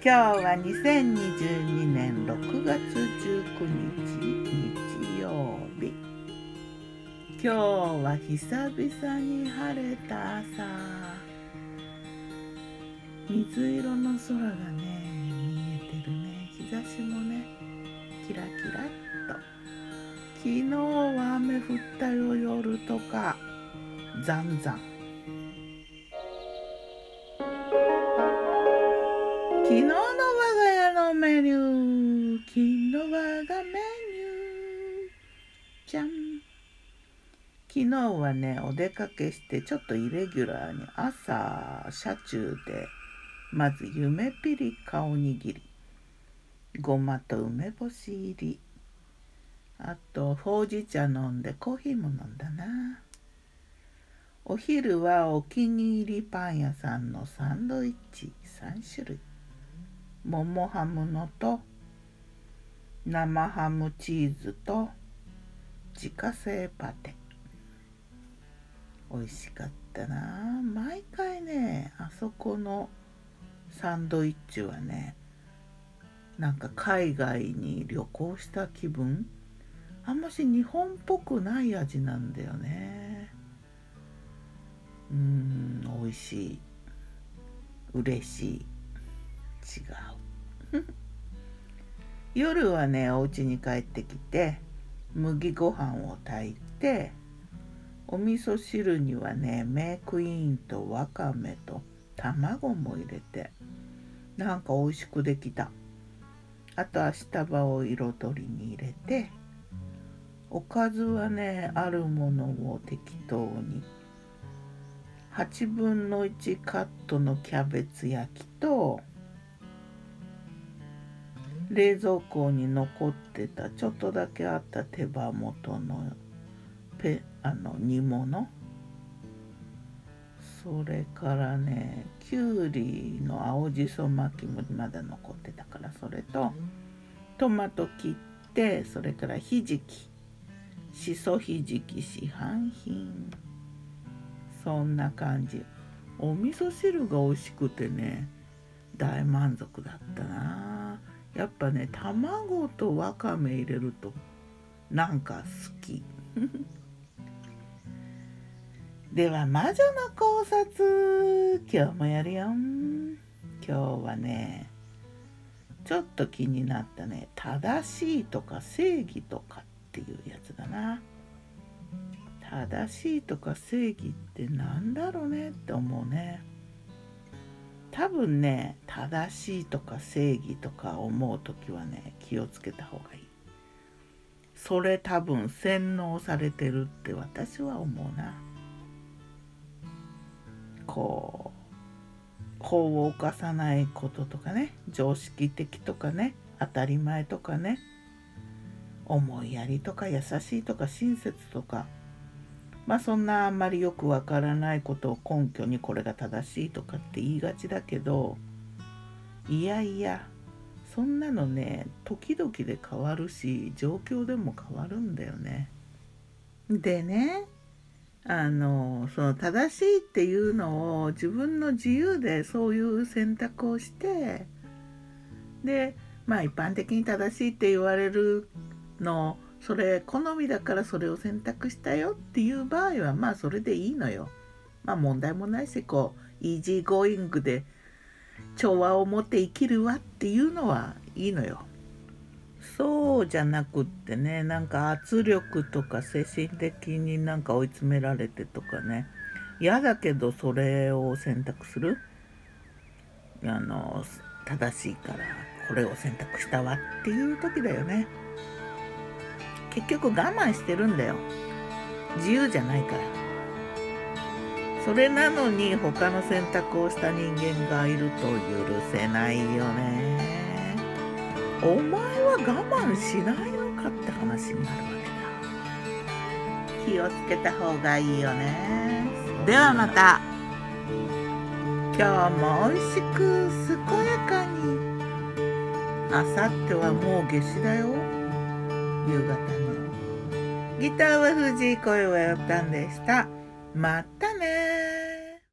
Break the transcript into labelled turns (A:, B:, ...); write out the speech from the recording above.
A: 今日は2022年6月19日日曜日。今日は久々に晴れた朝。水色の空がね見えてるね。日差しもねキラキラっと。昨日は雨降ったよ夜とか。ざんざん。昨日の我が家のメニュー。昨日我がメニュー。じゃん。昨日はねお出かけしてちょっとイレギュラーに朝車中でまず夢ピリカおにぎり。ごまと梅干し入り。あとほうじ茶飲んでコーヒーも飲んだな。お昼はお気に入りパン屋さんのサンドイッチ。3種類。桃ハムのと生ハムチーズと自家製パテ。美味しかったな。毎回ねあそこのサンドイッチはねなんか海外に旅行した気分。あんまし日本っぽくない味なんだよね。うん美味しい。嬉しい。違う。夜はねお家に帰ってきて麦ご飯を炊いてお味噌汁にはねメークイーンとわかめと卵も入れてなんか美味しくできた。あとは下葉を彩りに入れておかずはねあるものを適当に8分の1カットのキャベツ焼きと冷蔵庫に残ってたちょっとだけあった手羽元のペあの煮物。それからねきゅうりの青じそ巻きもまだ残ってたからそれとトマト切ってそれからひじき。しそひじき市販品。そんな感じ。お味噌汁が美味しくてね大満足だったな。やっぱね卵とわかめ入れるとなんか好き。では魔女の考察今日もやるよ。今日はねちょっと気になったね。正しいとか正義とかっていうやつだな。正しいとか正義ってなんだろうねって思うね。多分ね正しいとか正義とか思う時はね気をつけた方がいい。それ多分洗脳されてるって私は思うな。こう法を犯さないこととかね常識的とかね当たり前とかね思いやりとか優しいとか親切とかまあそんなあんまりよくわからないことを根拠にこれが正しいとかって言いがちだけどいやいやそんなのね時々で変わるし状況でも変わるんだよね。でねあのその正しいっていうのを自分の自由でそういう選択をしてでまあ一般的に正しいって言われるのをそれ好みだからそれを選択したよっていう場合はまあそれでいいのよ。まあ問題もないしこうイージーゴーイングで調和を持って生きるわっていうのはいいのよ。そうじゃなくってねなんか圧力とか精神的になんか追い詰められてとかね嫌だけどそれを選択するあの正しいからこれを選択したわっていう時だよね結局我慢してるんだよ。自由じゃないから。それなのに他の選択をした人間がいると許せないよね。お前は我慢しないのかって話になるわけだ。気をつけた方がいいよね。ではまた。今日も美味しく健やかに。あさってはもう夏至だよ。夕方にギターは藤井声はよったんでした。またね